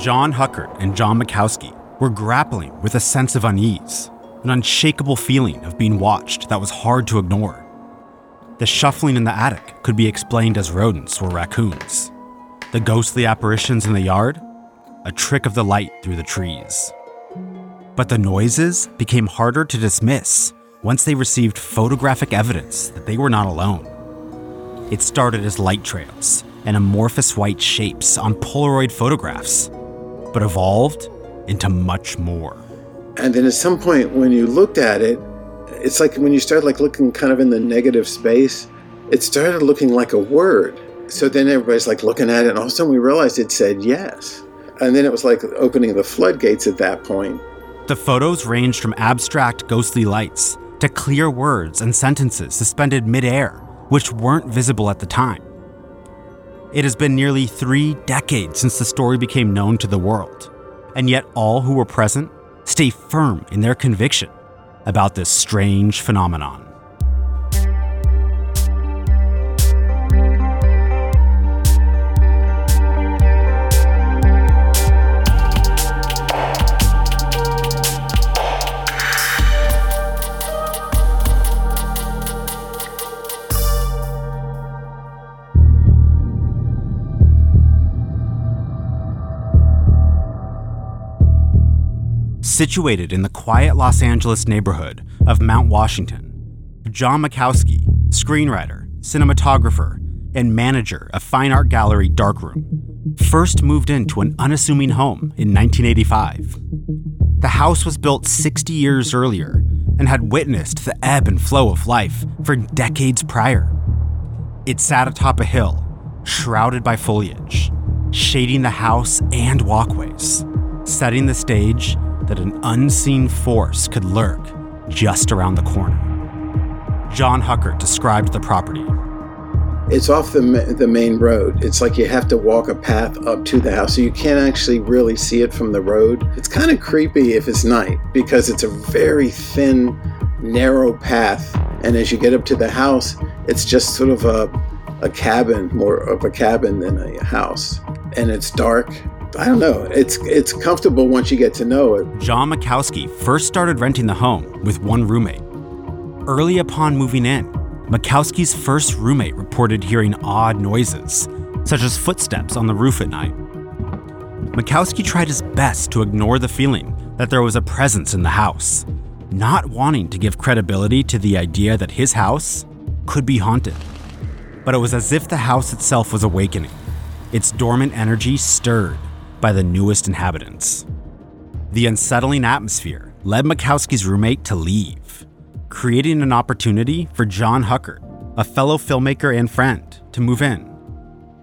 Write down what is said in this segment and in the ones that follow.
John Huckert and John Matkowski were grappling with a sense of unease, an unshakable feeling of being watched that was hard to ignore. The shuffling in the attic could be explained as rodents or raccoons. The ghostly apparitions in the yard? A trick of the light through the trees. But the noises became harder to dismiss once they received photographic evidence that they were not alone. It started as light trails and amorphous white shapes on Polaroid photographs, but evolved into much more. And then at some point when you looked at it, it's like when you start like looking kind of in the negative space, it started looking like a word. So then everybody's like looking at it, and all of a sudden we realized it said yes. And then it was like opening the floodgates at that point. The photos ranged from abstract ghostly lights to clear words and sentences suspended midair, which weren't visible at the time. It has been nearly three decades since the story became known to the world, and yet all who were present stay firm in their conviction about this strange phenomenon. Situated in the quiet Los Angeles neighborhood of Mount Washington, John Matkowski, screenwriter, cinematographer, and manager of fine art gallery Darkroom, first moved into an unassuming home in 1985. The house was built 60 years earlier and had witnessed the ebb and flow of life for decades prior. It sat atop a hill, shrouded by foliage, shading the house and walkways, setting the stage that an unseen force could lurk just around the corner. John Huckert described the property. It's off the, ma- the main road. It's like you have to walk a path up to the house, so you can't actually really see it from the road. It's kind of creepy if it's night because it's a very thin, narrow path. And as you get up to the house, it's just sort of a, a cabin, more of a cabin than a house. And it's dark I don't know. It's it's comfortable once you get to know it. John Matkowski first started renting the home with one roommate. Early upon moving in, Matkowski's first roommate reported hearing odd noises, such as footsteps on the roof at night. Matkowski tried his best to ignore the feeling that there was a presence in the house, not wanting to give credibility to the idea that his house could be haunted. But it was as if the house itself was awakening. Its dormant energy stirred by the newest inhabitants. The unsettling atmosphere led Matkowski's roommate to leave, creating an opportunity for John Huckert, a fellow filmmaker and friend, to move in.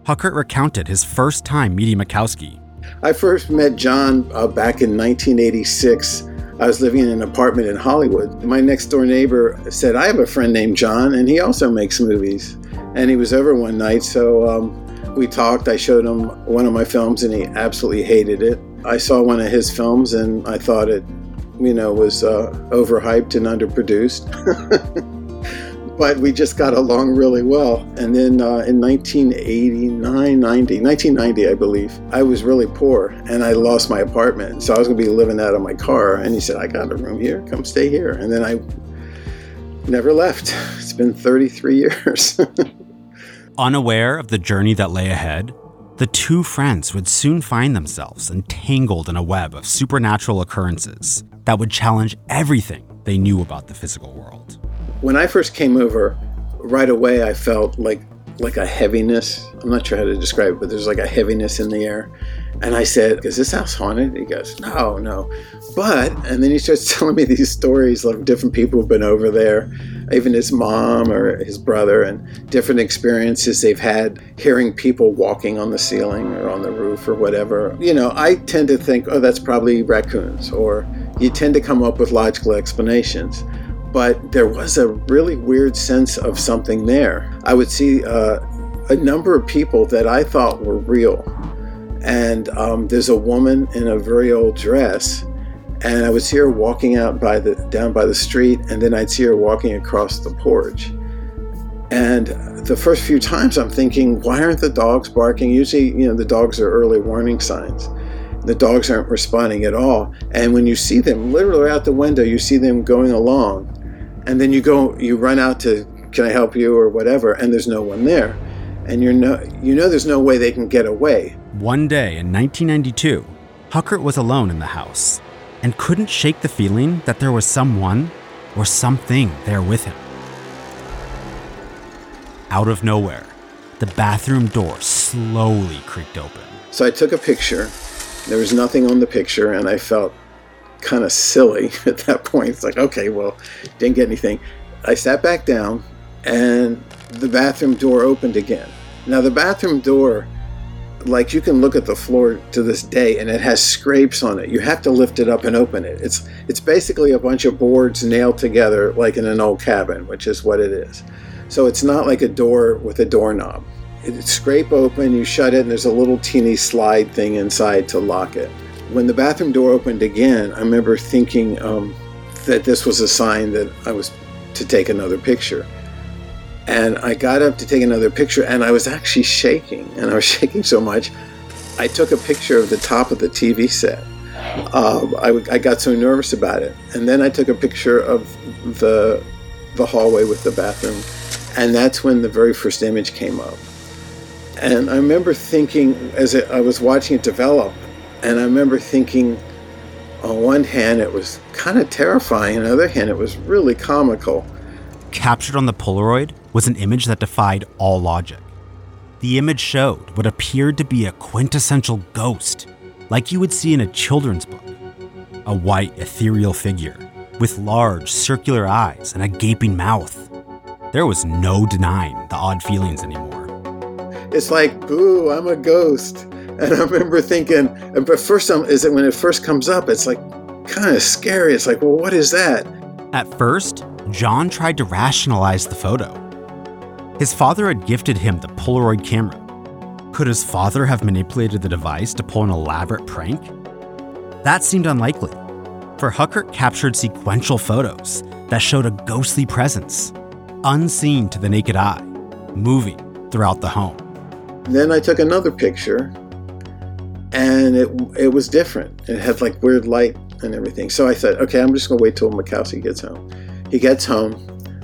Huckert recounted his first time meeting Matkowski. I first met John uh, back in 1986. I was living in an apartment in Hollywood. My next door neighbor said, I have a friend named John, and he also makes movies. And he was over one night, so um, we talked. I showed him one of my films, and he absolutely hated it. I saw one of his films, and I thought it, you know, was uh, overhyped and underproduced. but we just got along really well. And then uh, in 1989, 90, 1990, I believe, I was really poor and I lost my apartment. So I was going to be living out of my car. And he said, I got a room here. Come stay here. And then I never left. It's been 33 years. Unaware of the journey that lay ahead, the two friends would soon find themselves entangled in a web of supernatural occurrences that would challenge everything they knew about the physical world. When I first came over, right away I felt like like a heaviness. I'm not sure how to describe it, but there's like a heaviness in the air. And I said, Is this house haunted? He goes, No, no. But, and then he starts telling me these stories of different people who've been over there, even his mom or his brother, and different experiences they've had hearing people walking on the ceiling or on the roof or whatever. You know, I tend to think, Oh, that's probably raccoons, or you tend to come up with logical explanations but there was a really weird sense of something there. I would see uh, a number of people that I thought were real. And um, there's a woman in a very old dress, and I would see her walking out by the down by the street, and then I'd see her walking across the porch. And the first few times, I'm thinking, why aren't the dogs barking? Usually, you know, the dogs are early warning signs. The dogs aren't responding at all. And when you see them, literally out the window, you see them going along. And then you go, you run out to, can I help you or whatever, and there's no one there. And you're no, you know there's no way they can get away. One day in 1992, Huckert was alone in the house and couldn't shake the feeling that there was someone or something there with him. Out of nowhere, the bathroom door slowly creaked open. So I took a picture. There was nothing on the picture, and I felt kind of silly at that point. It's like, okay, well, didn't get anything. I sat back down, and the bathroom door opened again. Now, the bathroom door, like you can look at the floor to this day, and it has scrapes on it. You have to lift it up and open it. It's it's basically a bunch of boards nailed together, like in an old cabin, which is what it is. So it's not like a door with a doorknob. It's scrape open, you shut it, and there's a little teeny slide thing inside to lock it. When the bathroom door opened again, I remember thinking um, that this was a sign that I was to take another picture. And I got up to take another picture, and I was actually shaking, and I was shaking so much. I took a picture of the top of the TV set. Um, I, I got so nervous about it, and then I took a picture of the the hallway with the bathroom and that's when the very first image came up. And I remember thinking, as I was watching it develop, and I remember thinking, on one hand, it was kind of terrifying, on the other hand, it was really comical. Captured on the Polaroid was an image that defied all logic. The image showed what appeared to be a quintessential ghost, like you would see in a children's book. A white, ethereal figure with large, circular eyes and a gaping mouth. There was no denying the odd feelings anymore. It's like, boo, I'm a ghost. And I remember thinking, but first is that when it first comes up, it's like kind of scary. It's like, well, what is that? At first, John tried to rationalize the photo. His father had gifted him the Polaroid camera. Could his father have manipulated the device to pull an elaborate prank? That seemed unlikely, for Huckert captured sequential photos that showed a ghostly presence unseen to the naked eye, moving throughout the home. Then I took another picture and it, it was different. It had like weird light and everything. So I said, okay, I'm just to wait till Matkowski gets home. He gets home.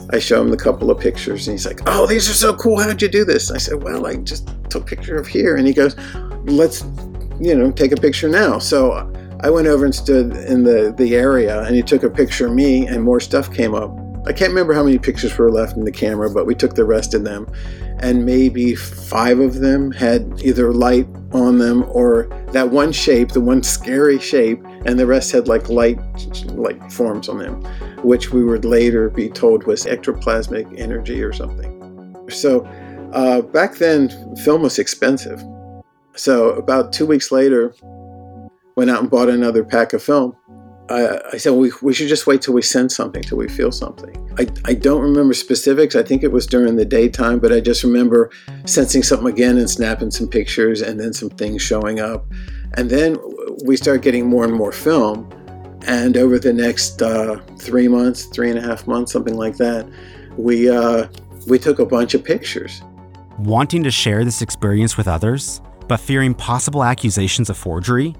I show him the couple of pictures and he's like, oh, these are so cool. How'd you do this? I said, well, I just took a picture of here. And he goes, let's, you know, take a picture now. So I went over and stood in the, the area and he took a picture of me and more stuff came up. I can't remember how many pictures were left in the camera, but we took the rest of them. And maybe five of them had either light on them or that one shape, the one scary shape, and the rest had like light like forms on them, which we would later be told was ectoplasmic energy or something. So uh, back then, film was expensive. So about two weeks later, went out and bought another pack of film I, I said we, we should just wait till we sense something, till we feel something. I, I don't remember specifics. I think it was during the daytime, but I just remember sensing something again and snapping some pictures and then some things showing up. And then we start getting more and more film. And over the next uh, three months, three and a half months, something like that, we, uh, we took a bunch of pictures. Wanting to share this experience with others, but fearing possible accusations of forgery,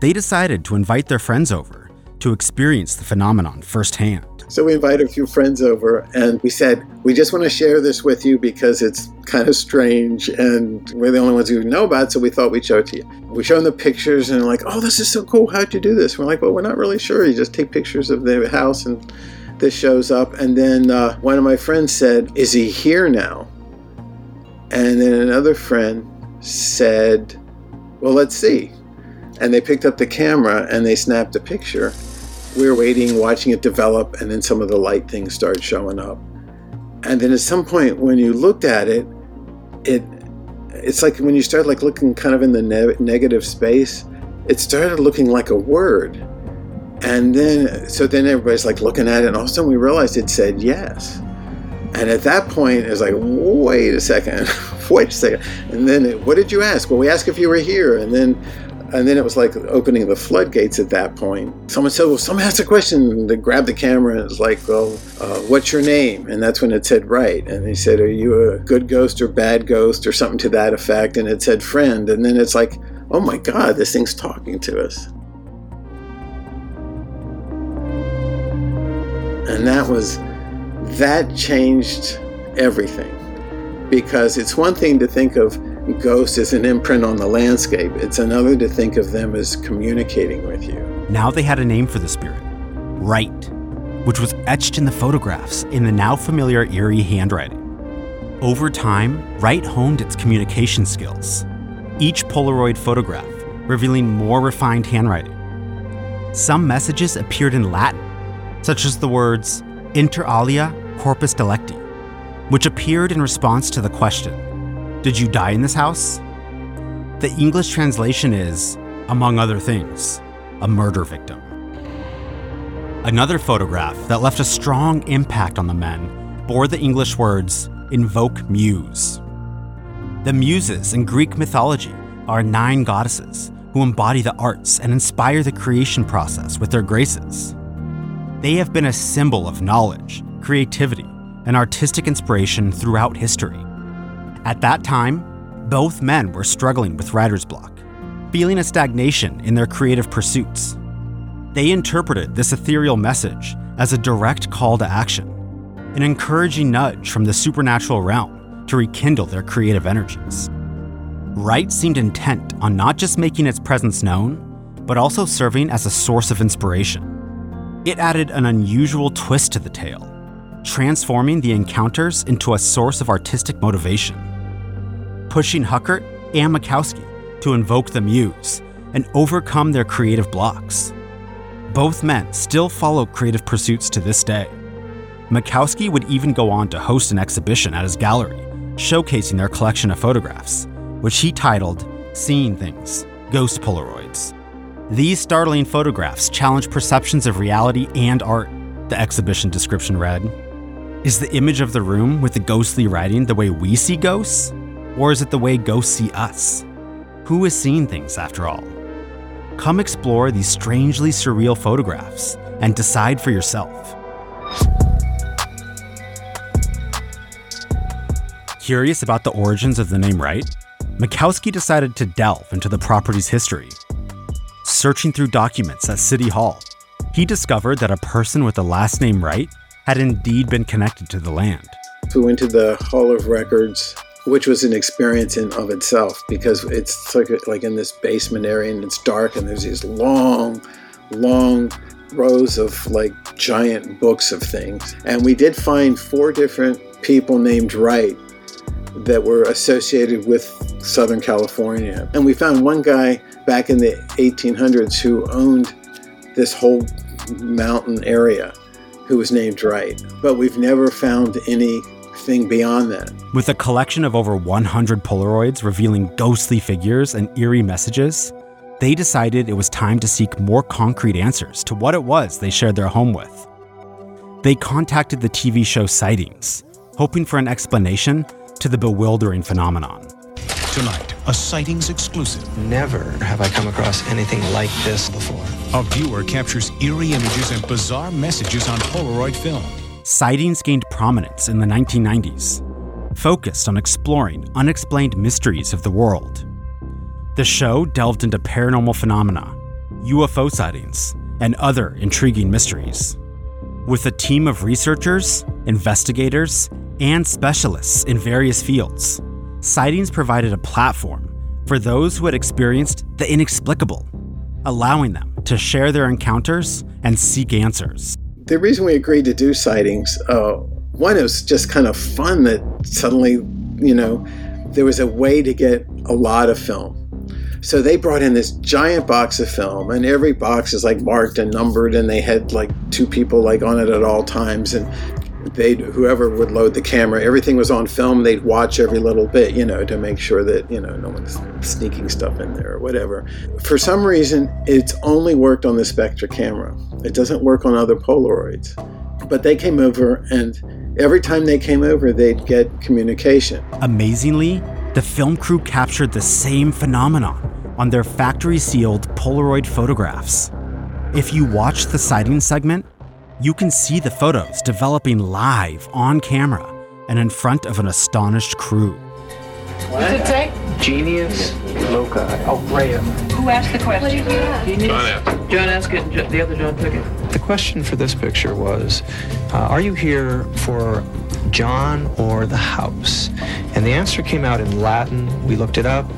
they decided to invite their friends over to experience the phenomenon firsthand. So we invited a few friends over and we said, We just want to share this with you because it's kind of strange and we're the only ones who know about it, so we thought we'd show it to you. We show them the pictures and like, Oh, this is so cool. How'd you do this? We're like, Well, we're not really sure. You just take pictures of the house and this shows up. And then uh, one of my friends said, Is he here now? And then another friend said, Well, let's see. And they picked up the camera and they snapped a picture we were waiting, watching it develop, and then some of the light things started showing up. And then at some point, when you looked at it, it it's like when you start like looking kind of in the ne- negative space, it started looking like a word. And then, so then everybody's like looking at it, and all of a sudden we realized it said yes. And at that point, it's like, wait a second, wait a second. And then, it, what did you ask? Well, we asked if you were here. And then and then it was like opening the floodgates at that point. Someone said, Well, someone asked a question. They grabbed the camera and it's like, Well, uh, what's your name? And that's when it said Wright. And they said, Are you a good ghost or bad ghost or something to that effect? And it said friend. And then it's like, oh my God, this thing's talking to us. And that was, that changed everything. Because it's one thing to think of ghosts is an imprint on the landscape, it's another to think of them as communicating with you. Now they had a name for the spirit Wright, which was etched in the photographs in the now familiar eerie handwriting. Over time, Wright honed its communication skills, each Polaroid photograph revealing more refined handwriting. Some messages appeared in Latin, such as the words inter alia corpus delicti, which appeared in response to the question, Did you die in this house? The English translation is, among other things, a murder victim. Another photograph that left a strong impact on the men bore the English words, Invoke Muse. The Muses in Greek mythology are nine goddesses who embody the arts and inspire the creation process with their graces. They have been a symbol of knowledge, creativity, and artistic inspiration throughout history. At that time, both men were struggling with writer's block, feeling a stagnation in their creative pursuits. They interpreted this ethereal message as a direct call to action, an encouraging nudge from the supernatural realm to rekindle their creative energies. Wright seemed intent on not just making its presence known, but also serving as a source of inspiration. It added an unusual twist to the tale, transforming the encounters into a source of artistic motivation, pushing Huckert and Matkowski to invoke the muse and overcome their creative blocks. Both men still follow creative pursuits to this day. Matkowski would even go on to host an exhibition at his gallery, showcasing their collection of photographs, which he titled Seeing Things Ghost Polaroids. These startling photographs challenge perceptions of reality and art, the exhibition description read. Is the image of the room with the ghostly writing the way we see ghosts? Or is it the way ghosts see us? Who is seeing things after all? Come explore these strangely surreal photographs and decide for yourself. Curious about the origins of the name Wright? Matkowski decided to delve into the property's history. Searching through documents at City Hall, he discovered that a person with the last name Wright had indeed been connected to the land. We went to the Hall of Records, which was an experience in of itself because it's like, like in this basement area and it's dark and there's these long, long rows of like giant books of things. And we did find four different people named Wright that were associated with Southern California. And we found one guy back in the 1800s who owned this whole mountain area who was named Wright. But we've never found anything beyond that. With a collection of over 100 Polaroids revealing ghostly figures and eerie messages, they decided it was time to seek more concrete answers to what it was they shared their home with. They contacted the TV show Sightings, hoping for an explanation to the bewildering phenomenon. Tonight, a sightings exclusive. Never have I come across anything like this before. A viewer captures eerie images and bizarre messages on Polaroid film. Sightings gained prominence in the 1990s, focused on exploring unexplained mysteries of the world. The show delved into paranormal phenomena, UFO sightings, and other intriguing mysteries. With a team of researchers, investigators, and specialists in various fields, Sightings provided a platform for those who had experienced the inexplicable, allowing them to share their encounters and seek answers. The reason we agreed to do sightings, uh, one, it was just kind of fun that suddenly, you know, there was a way to get a lot of film. So they brought in this giant box of film, and every box is like marked and numbered, and they had like two people like on it at all times, and they whoever would load the camera, everything was on film. They'd watch every little bit, you know, to make sure that you know no one's sneaking stuff in there or whatever. For some reason, it's only worked on the Spectra camera. It doesn't work on other Polaroids. But they came over, and every time they came over, they'd get communication. Amazingly, the film crew captured the same phenomenon on their factory sealed Polaroid photographs. If you watch the sighting segment, you can see the photos developing live on camera and in front of an astonished crew. What does it say? Genius loci. Oh, Graham. Who asked the question? John asked. John asked it, and the other John took it. The question for this picture was, uh, are you here for John or the house? And the answer came out in Latin. We looked it up,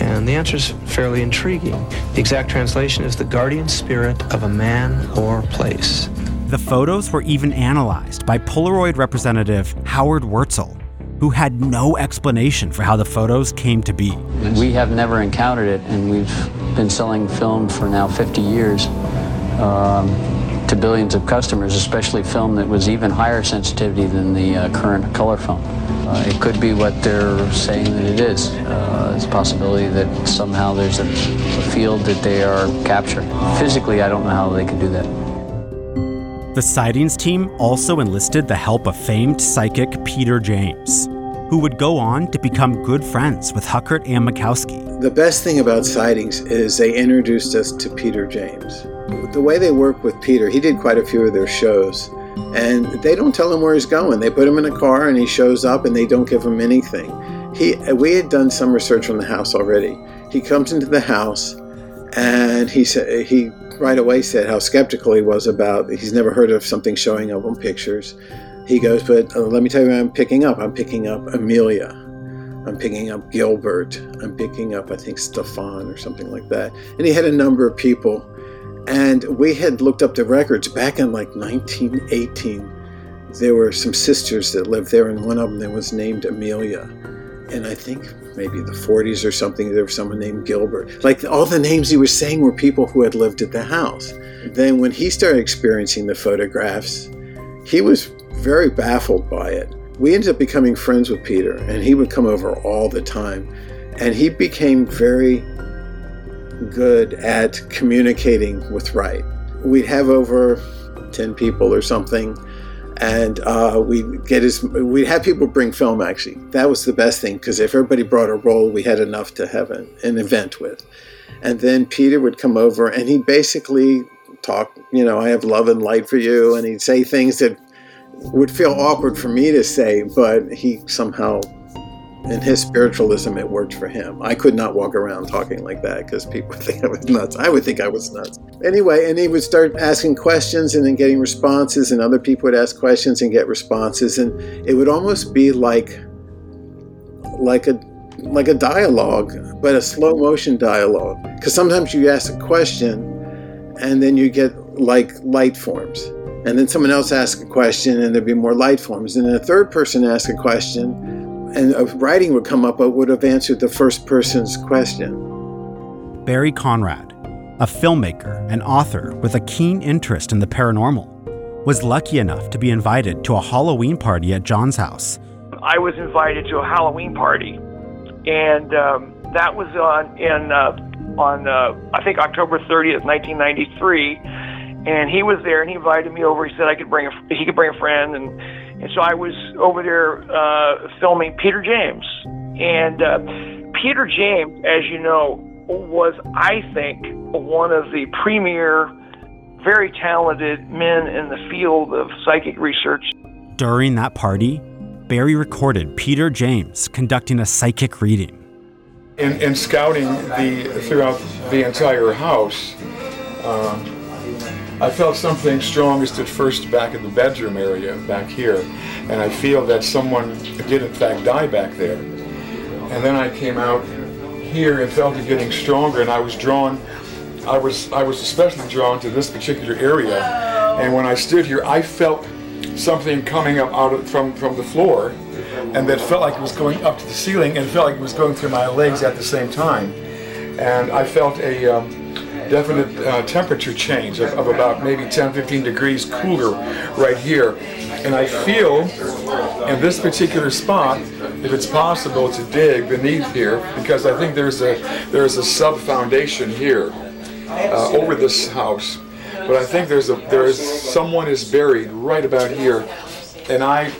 and the answer is fairly intriguing. The exact translation is the guardian spirit of a man or place. The photos were even analyzed by Polaroid representative Howard Wurtzel, who had no explanation for how the photos came to be. We have never encountered it, and we've been selling film for now 50 years um, to billions of customers, especially film that was even higher sensitivity than the uh, current color film. Uh, it could be what they're saying that it is. Uh, it's a possibility that somehow there's a, a field that they are capturing. Physically, I don't know how they could do that. The sightings team also enlisted the help of famed psychic Peter James, who would go on to become good friends with Huckert and Matkowski. The best thing about sightings is they introduced us to Peter James. The way they work with Peter, he did quite a few of their shows, and they don't tell him where he's going. They put him in a car and he shows up and they don't give him anything. He, we had done some research on the house already. He comes into the house and he he right away said how skeptical he was about he's never heard of something showing up on pictures. He goes, but uh, let me tell you I'm picking up. I'm picking up Amelia. I'm picking up Gilbert. I'm picking up, I think, Stefan or something like that. And he had a number of people. And we had looked up the records back in like 1918. There were some sisters that lived there, and one of them was named Amelia. And I think maybe the 40s or something, there was someone named Gilbert. Like all the names he was saying were people who had lived at the house. Then when he started experiencing the photographs, he was very baffled by it. We ended up becoming friends with Peter, and he would come over all the time. And he became very good at communicating with Wright. We'd have over 10 people or something, and uh, we'd get his, we'd have people bring film actually. That was the best thing because if everybody brought a roll, we had enough to have an, an event with. And then Peter would come over and he'd basically talk, you know, I have love and light for you. And he'd say things that would feel awkward for me to say, but he somehow, in his spiritualism, it worked for him. I could not walk around talking like that because people would think I was nuts. I would think I was nuts. Anyway, and he would start asking questions and then getting responses, and other people would ask questions and get responses, and it would almost be like, like a like a dialogue, but a slow motion dialogue. Because sometimes you ask a question, and then you get like light forms and then someone else asks a question and there'd be more light forms and then a third person asks a question and a writing would come up but would have answered the first person's question Barry Conrad, a filmmaker and author with a keen interest in the paranormal, was lucky enough to be invited to a Halloween party at John's house. I was invited to a Halloween party, and um, that was on in uh, on uh, I think October 30th, 1993. And he was there, and he invited me over. He said I could bring a he could bring a friend, and and so I was over there uh, filming Peter James. And uh, Peter James, as you know, was I think one of the premier, very talented men in the field of psychic research. During that party, Barry recorded Peter James conducting a psychic reading. In, in scouting the throughout the entire house, um, I felt something strongest at first back in the bedroom area, back here, and I feel that someone did in fact die back there. And then I came out here and felt it getting stronger, and I was drawn. I was I was especially drawn to this particular area, and when I stood here, I felt something coming up out of, from from the floor, and that felt like it was going up to the ceiling, and felt like it was going through my legs at the same time, and I felt a. Um, definite uh, temperature change of, of, about maybe 10 15 degrees cooler right here. And i feel in this particular spot if it's possible to dig beneath here because i think there's a there's a sub foundation here uh, over this house. But i think there's a there's someone is buried right about here. And i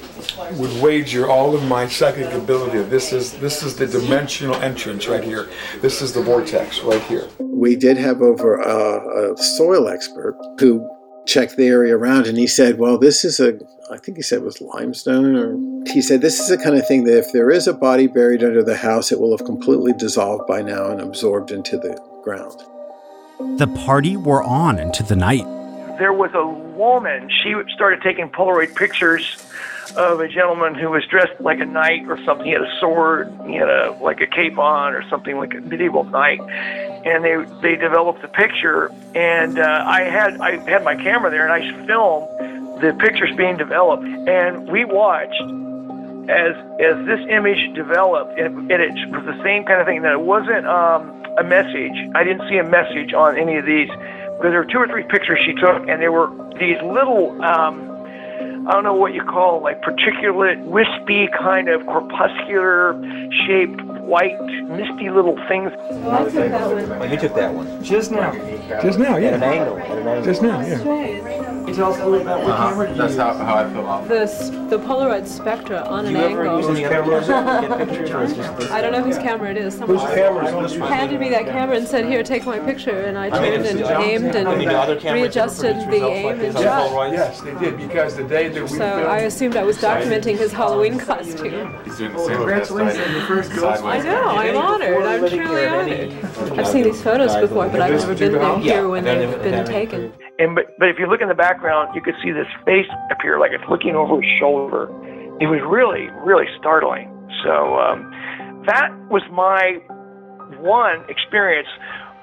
would wager all of my psychic ability this is this is the dimensional entrance right here this is the vortex right here we did have over a, a soil expert who checked the area around and he said, Well, this is a, I think he said it was limestone, or he said, This is the kind of thing that if there is a body buried under the house, it will have completely dissolved by now and absorbed into the ground. The party wore on into the night. There was a woman, she started taking Polaroid pictures of a gentleman who was dressed like a knight or something. He had a sword, he had a like a cape on or something like a medieval knight. And they they developed the picture, and uh, I had I had my camera there, and I filmed the pictures being developed, and we watched as as this image developed, and it, it was the same kind of thing. That it wasn't um, a message. I didn't see a message on any of these because there were two or three pictures she took, and they were these little. Um, I don't know what you call like particulate, wispy kind of corpuscular shaped white, misty little things. Oh, I took that one. Oh, you took that one. Just now. Just now, yeah. At an angle. At an angle. Just now, yeah. Can you tell us a little about what uh-huh. camera did you That's use? how, how I feel off. The, the Polaroid Spectra on Do an you ever angle. use any other cameras to get pictures, or is just this? I don't know whose camera it is. Someone handed me that camera and said, "Here, take my picture," and I I mean, turned it's- and aimed I mean, do other and readjusted the aim and shot. Polaroid? Yes, they did because the day that we So filmed, I assumed I was documenting his Halloween costume. He's doing the same Congratulations on your first I know. I'm honored. I'm truly honored. I've seen these photos before, but I've never been there here when they've been taken. And but but if you look in the background, you could see this face appear like it's looking over his shoulder. It was really really startling. So um, that was my one experience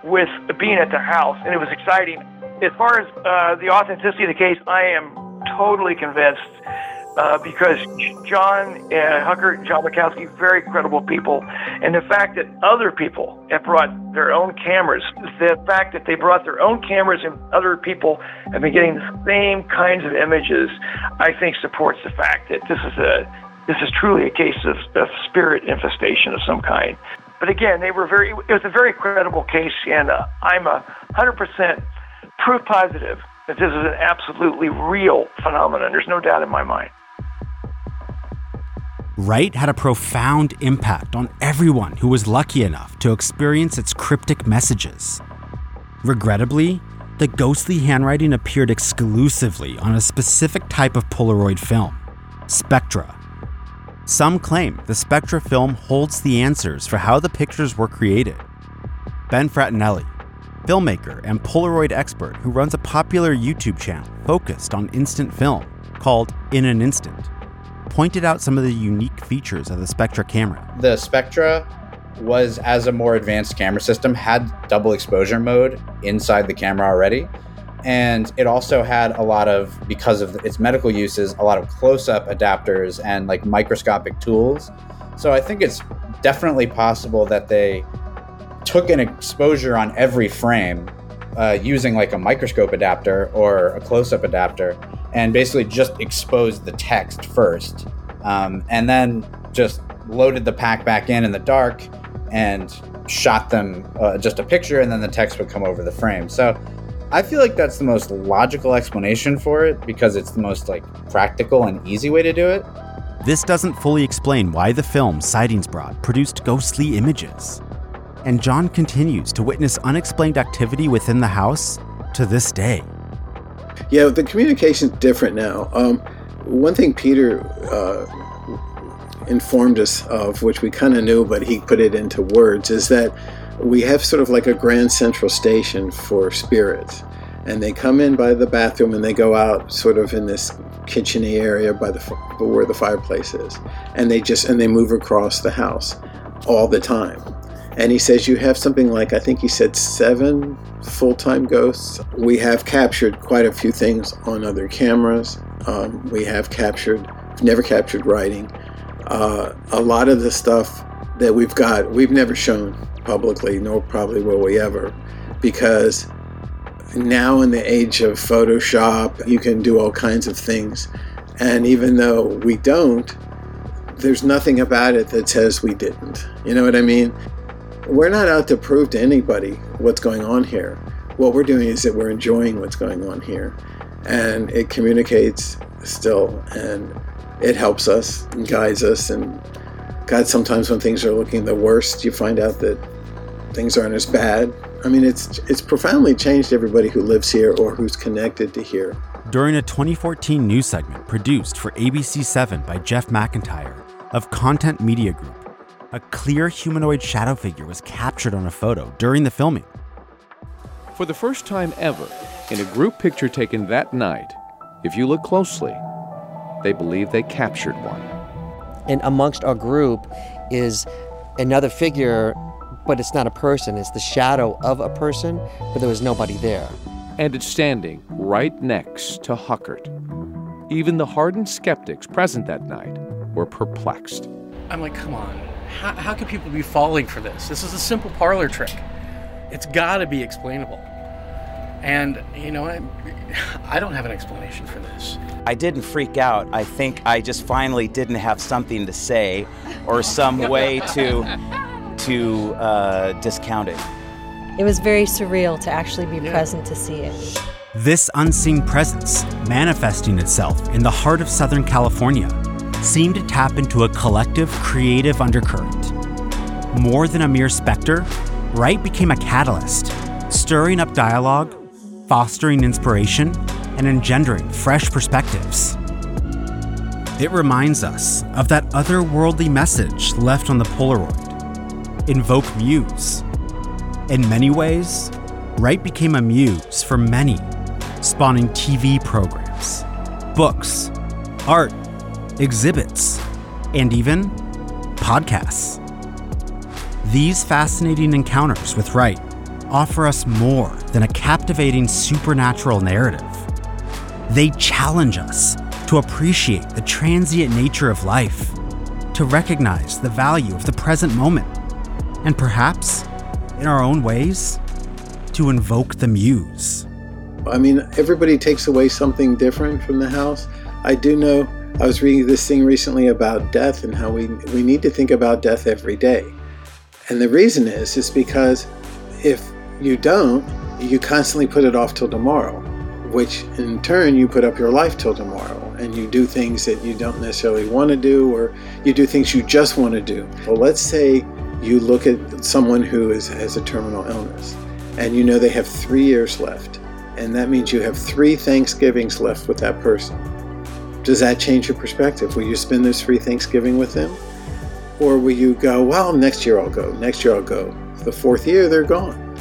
with being at the house, and it was exciting. As far as uh, the authenticity of the case, I am totally convinced uh, because John uh, Huckert, John Matkowski, very credible people, and the fact that other people have brought their own cameras, the fact that they brought their own cameras and other people have been getting the same kinds of images, I think supports the fact that this is a this is truly a case of, of spirit infestation of some kind. But again, they were very. It was a very credible case, and uh, I'm a hundred percent proof positive that this is an absolutely real phenomenon. There's no doubt in my mind. Wright had a profound impact on everyone who was lucky enough to experience its cryptic messages. Regrettably, the ghostly handwriting appeared exclusively on a specific type of Polaroid film, Spectra. Some claim the Spectra film holds the answers for how the pictures were created. Ben Fraternale, filmmaker and Polaroid expert who runs a popular YouTube channel focused on instant film called In an Instant, pointed out some of the unique features of the Spectra camera. The Spectra was, as a more advanced camera system, had double exposure mode inside the camera already. And it also had a lot of, because of its medical uses, a lot of close up adapters and like microscopic tools. So I think it's definitely possible that they took an exposure on every frame uh, using like a microscope adapter or a close up adapter and basically just exposed the text first um, and then just loaded the pack back in in the dark and shot them uh, just a picture and then the text would come over the frame so i feel like that's the most logical explanation for it because it's the most like practical and easy way to do it This doesn't fully explain why the film Sightings Brought produced ghostly images. And John continues to witness unexplained activity within the house to this day. Yeah, the communication's different now. Um, one thing Peter uh, informed us of, which we kind of knew, but he put it into words, is that we have sort of like a grand central station for spirits. And they come in by the bathroom and they go out sort of in this kitcheny area by the where the fireplace is. And they just and they move across the house all the time. And he says you have something like I think he said seven full-time ghosts. We have captured quite a few things on other cameras. Um, we have captured, never captured writing. Uh, a lot of the stuff that we've got, we've never shown publicly, nor probably will we ever, because now in the age of Photoshop, you can do all kinds of things. And even though we don't, there's nothing about it that says we didn't. You know what I mean? We're not out to prove to anybody what's going on here. What we're doing is that we're enjoying what's going on here. And it communicates still, and it helps us and guides us. And God, sometimes when things are looking the worst, you find out that things aren't as bad. I mean, it's it's profoundly changed everybody who lives here or who's connected to here. During a 2014 news segment produced for ABC7 by Jeff McIntyre of Content Media Group, a clear humanoid shadow figure was captured on a photo during the filming. For the first time ever, in a group picture taken that night, if you look closely, they believe they captured one. And amongst our group is another figure, but it's not a person, it's the shadow of a person, but there was nobody there. And it's standing right next to Huckert. Even the hardened skeptics present that night were perplexed. I'm like, come on. How, how can people be falling for this? This is a simple parlor trick. It's got to be explainable. And, you know, I, I don't have an explanation for this. I didn't freak out. I think I just finally didn't have something to say or some way to, to uh, discount it. It was very surreal to actually be present to see it. This unseen presence, manifesting itself in the heart of Southern California, seemed to tap into a collective creative undercurrent. More than a mere specter, Wright became a catalyst, stirring up dialogue, fostering inspiration, and engendering fresh perspectives. It reminds us of that otherworldly message left on the Polaroid invoke muse. In many ways, Wright became a muse for many, spawning TV programs, books, art, exhibits, and even podcasts. These fascinating encounters with Wright offer us more than a captivating supernatural narrative. They challenge us to appreciate the transient nature of life, to recognize the value of the present moment, and perhaps, in our own ways, to invoke the muse. I mean, everybody takes away something different from the house. I do know I was reading this thing recently about death and how we, we need to think about death every day. And the reason is, is because if you don't, you constantly put it off till tomorrow, which in turn you put up your life till tomorrow and you do things that you don't necessarily want to do or you do things you just want to do. Well, let's say you look at someone who is, has a terminal illness and you know they have three years left, and that means you have three Thanksgivings left with that person. Does that change your perspective? Will you spend those three Thanksgiving with them? Or will you go, well, next year I'll go, next year I'll go. The fourth year, they're gone.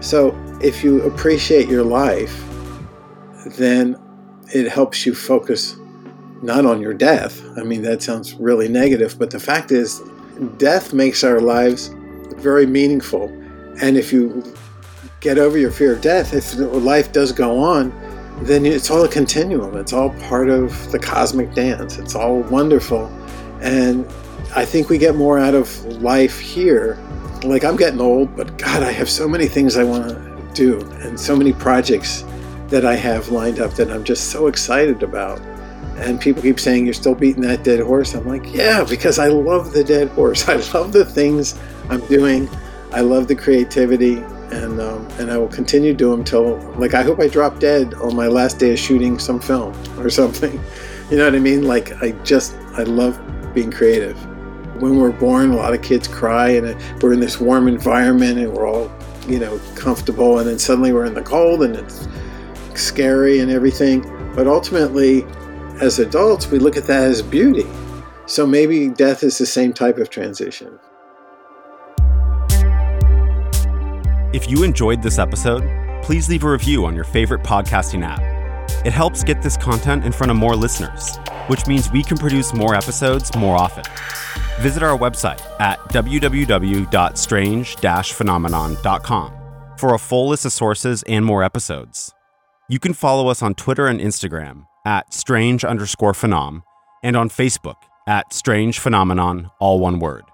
So if you appreciate your life, then it helps you focus not on your death. I mean, that sounds really negative, but the fact is, death makes our lives very meaningful. And if you get over your fear of death, if life does go on, then it's all a continuum. It's all part of the cosmic dance. It's all wonderful. And I think we get more out of life here. Like, I'm getting old, but God, I have so many things I want to do and so many projects that I have lined up that I'm just so excited about. And people keep saying, You're still beating that dead horse. I'm like, Yeah, because I love the dead horse. I love the things I'm doing. I love the creativity. And, um, and I will continue to do them till, like, I hope I drop dead on my last day of shooting some film or something. You know what I mean? Like, I just, I love being creative. When we're born, a lot of kids cry, and we're in this warm environment, and we're all, you know, comfortable. And then suddenly we're in the cold, and it's scary and everything. But ultimately, as adults, we look at that as beauty. So maybe death is the same type of transition. If you enjoyed this episode, please leave a review on your favorite podcasting app. It helps get this content in front of more listeners, which means we can produce more episodes more often. Visit our website at www.strange-phenomenon.com for a full list of sources and more episodes. You can follow us on Twitter and Instagram at strange underscore phenom and on Facebook at strange phenomenon, all one word.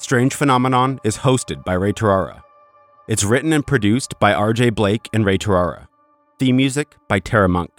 Strange Phenomenon is hosted by Ray Tarara. It's written and produced by RJ Blake and Ray Tarara. Theme music by Terra Monk.